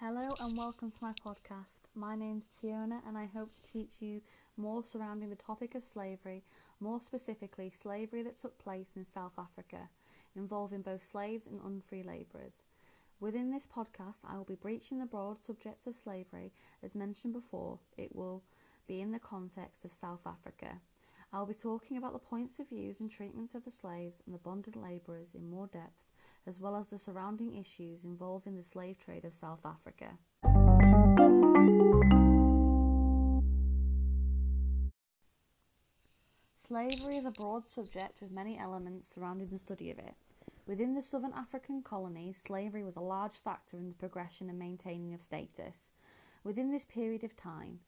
Hello and welcome to my podcast. My name's Tiona and I hope to teach you more surrounding the topic of slavery, more specifically, slavery that took place in South Africa, involving both slaves and unfree labourers. Within this podcast, I will be breaching the broad subjects of slavery. As mentioned before, it will be in the context of South Africa. I will be talking about the points of views and treatments of the slaves and the bonded labourers in more depth as well as the surrounding issues involving the slave trade of South Africa. Slavery is a broad subject with many elements surrounding the study of it. Within the southern African colonies, slavery was a large factor in the progression and maintaining of status. Within this period of time,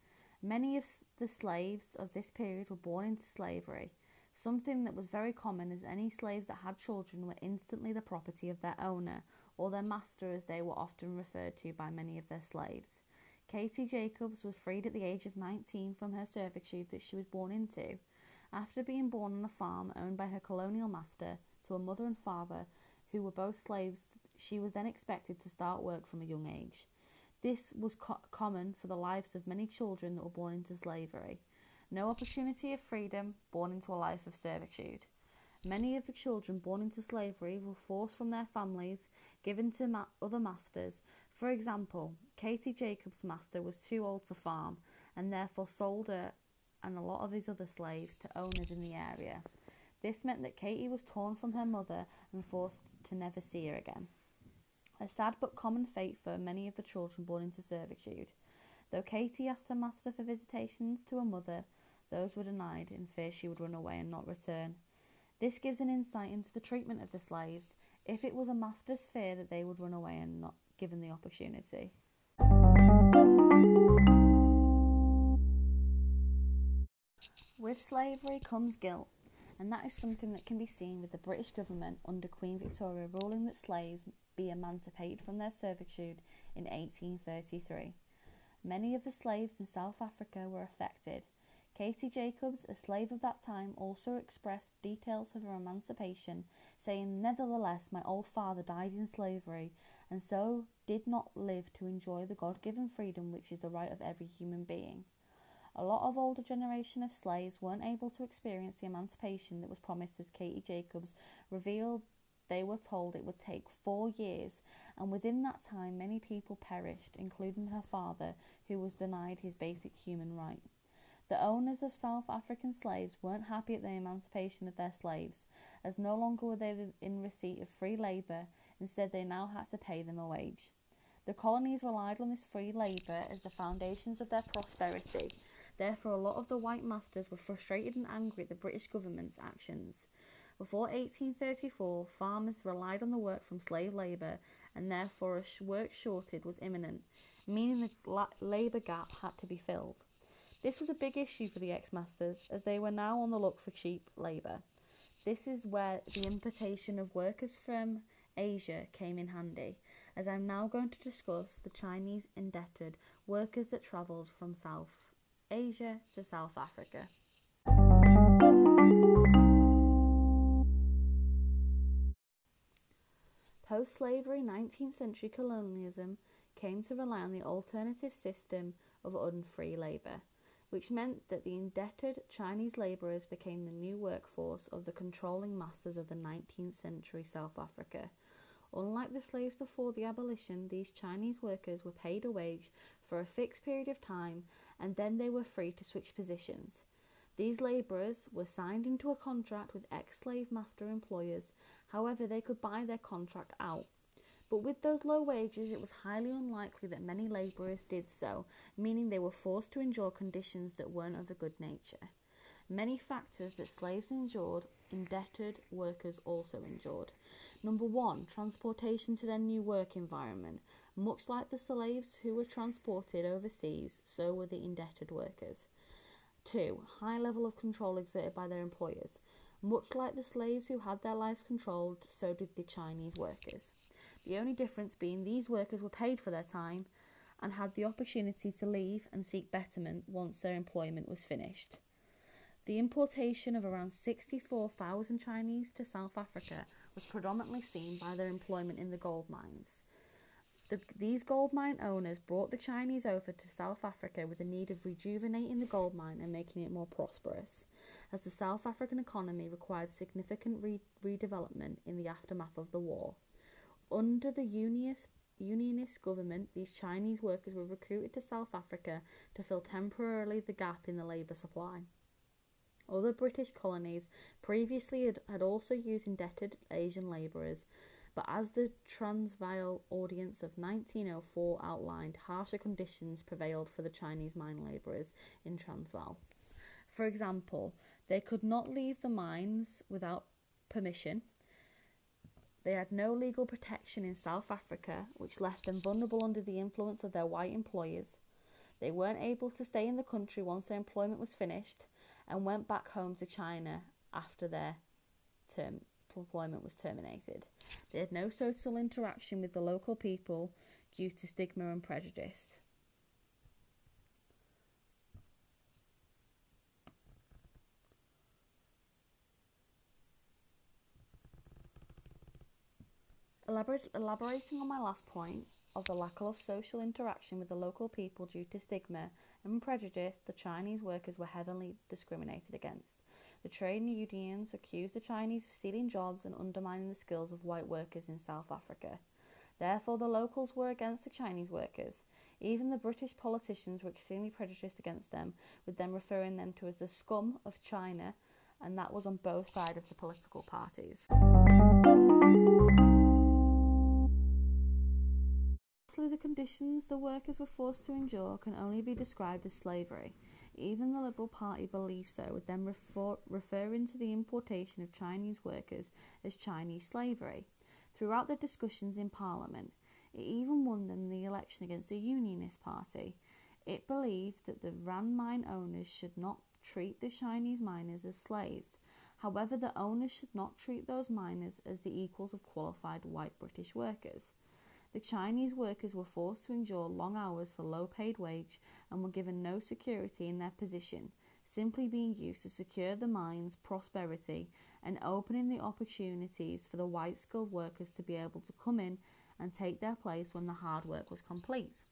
many of the slaves of this period were born into slavery. Something that was very common is any slaves that had children were instantly the property of their owner, or their master as they were often referred to by many of their slaves. Katie Jacobs was freed at the age of 19 from her servitude that she was born into. After being born on a farm owned by her colonial master to a mother and father who were both slaves, she was then expected to start work from a young age. This was co- common for the lives of many children that were born into slavery no opportunity of freedom, born into a life of servitude. Many of the children born into slavery were forced from their families, given to ma- other masters. For example, Katie Jacobs' master was too old to farm and therefore sold her and a lot of his other slaves to owners in the area. This meant that Katie was torn from her mother and forced to never see her again. A sad but common fate for many of the children born into servitude. Though Katie asked her master for visitations to her mother, those were denied in fear she would run away and not return. This gives an insight into the treatment of the slaves, if it was a master's fear that they would run away and not given the opportunity. With slavery comes guilt, and that is something that can be seen with the British government under Queen Victoria ruling that slaves be emancipated from their servitude in 1833. Many of the slaves in South Africa were affected, Katie Jacobs, a slave of that time, also expressed details of her emancipation, saying, Nevertheless, my old father died in slavery, and so did not live to enjoy the God given freedom which is the right of every human being. A lot of older generation of slaves weren't able to experience the emancipation that was promised as Katie Jacobs revealed they were told it would take four years, and within that time many people perished, including her father, who was denied his basic human right. The owners of South African slaves weren't happy at the emancipation of their slaves, as no longer were they in receipt of free labour, instead, they now had to pay them a wage. The colonies relied on this free labour as the foundations of their prosperity. Therefore, a lot of the white masters were frustrated and angry at the British government's actions. Before 1834, farmers relied on the work from slave labour, and therefore a work shortage was imminent, meaning the labour gap had to be filled. This was a big issue for the ex masters as they were now on the look for cheap labour. This is where the importation of workers from Asia came in handy, as I'm now going to discuss the Chinese indentured workers that travelled from South Asia to South Africa. Post slavery 19th century colonialism came to rely on the alternative system of unfree labour which meant that the indebted Chinese labourers became the new workforce of the controlling masses of the 19th century South Africa. Unlike the slaves before the abolition, these Chinese workers were paid a wage for a fixed period of time and then they were free to switch positions. These labourers were signed into a contract with ex slave master employers, however, they could buy their contract out but with those low wages, it was highly unlikely that many labourers did so, meaning they were forced to endure conditions that weren't of a good nature. Many factors that slaves endured, indebted workers also endured. Number one, transportation to their new work environment. Much like the slaves who were transported overseas, so were the indebted workers. Two, high level of control exerted by their employers. Much like the slaves who had their lives controlled, so did the Chinese workers the only difference being these workers were paid for their time and had the opportunity to leave and seek betterment once their employment was finished. The importation of around 64,000 Chinese to South Africa was predominantly seen by their employment in the gold mines. The, these gold mine owners brought the Chinese over to South Africa with the need of rejuvenating the gold mine and making it more prosperous, as the South African economy required significant re- redevelopment in the aftermath of the war. Under the unionist, unionist government, these Chinese workers were recruited to South Africa to fill temporarily the gap in the labour supply. Other British colonies previously had, had also used indebted Asian labourers, but as the Transvaal Ordinance of 1904 outlined, harsher conditions prevailed for the Chinese mine labourers in Transvaal. For example, they could not leave the mines without permission. They had no legal protection in South Africa, which left them vulnerable under the influence of their white employers. They weren't able to stay in the country once their employment was finished and went back home to China after their term employment was terminated. They had no social interaction with the local people due to stigma and prejudice. Elaborating on my last point of the lack of social interaction with the local people due to stigma and prejudice, the Chinese workers were heavily discriminated against. The trade unions accused the Chinese of stealing jobs and undermining the skills of white workers in South Africa. Therefore, the locals were against the Chinese workers. Even the British politicians were extremely prejudiced against them, with them referring them to as the scum of China, and that was on both sides of the political parties. The conditions the workers were forced to endure can only be described as slavery. Even the Liberal Party believed so, with them refer- referring to the importation of Chinese workers as Chinese slavery. Throughout the discussions in Parliament, it even won them the election against the Unionist Party. It believed that the Rand mine owners should not treat the Chinese miners as slaves. However, the owners should not treat those miners as the equals of qualified white British workers. The Chinese workers were forced to endure long hours for low paid wage and were given no security in their position, simply being used to secure the mine's prosperity and opening the opportunities for the white skilled workers to be able to come in and take their place when the hard work was complete.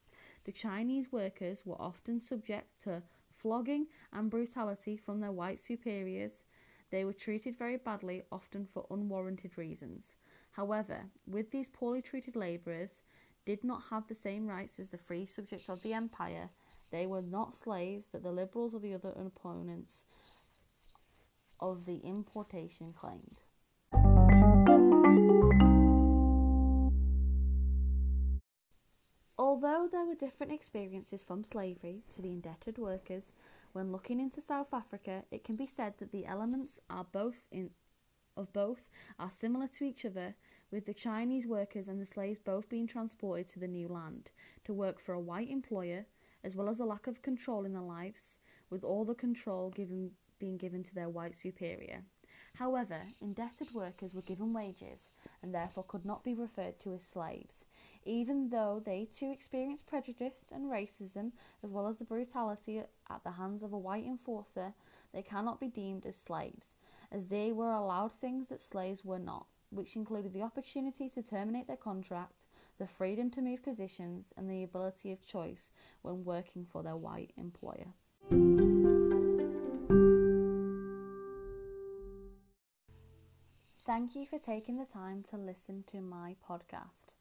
The Chinese workers were often subject to flogging and brutality from their white superiors. They were treated very badly, often for unwarranted reasons. However, with these poorly treated labourers did not have the same rights as the free subjects of the empire. They were not slaves that the liberals or the other opponents of the importation claimed. Although there were different experiences from slavery to the indebted workers, when looking into South Africa, it can be said that the elements are both in of both are similar to each other, with the Chinese workers and the slaves both being transported to the new land to work for a white employer, as well as a lack of control in their lives, with all the control given being given to their white superior. However, indebted workers were given wages and therefore could not be referred to as slaves, even though they too experienced prejudice and racism as well as the brutality at the hands of a white enforcer. They cannot be deemed as slaves, as they were allowed things that slaves were not, which included the opportunity to terminate their contract, the freedom to move positions, and the ability of choice when working for their white employer. Thank you for taking the time to listen to my podcast.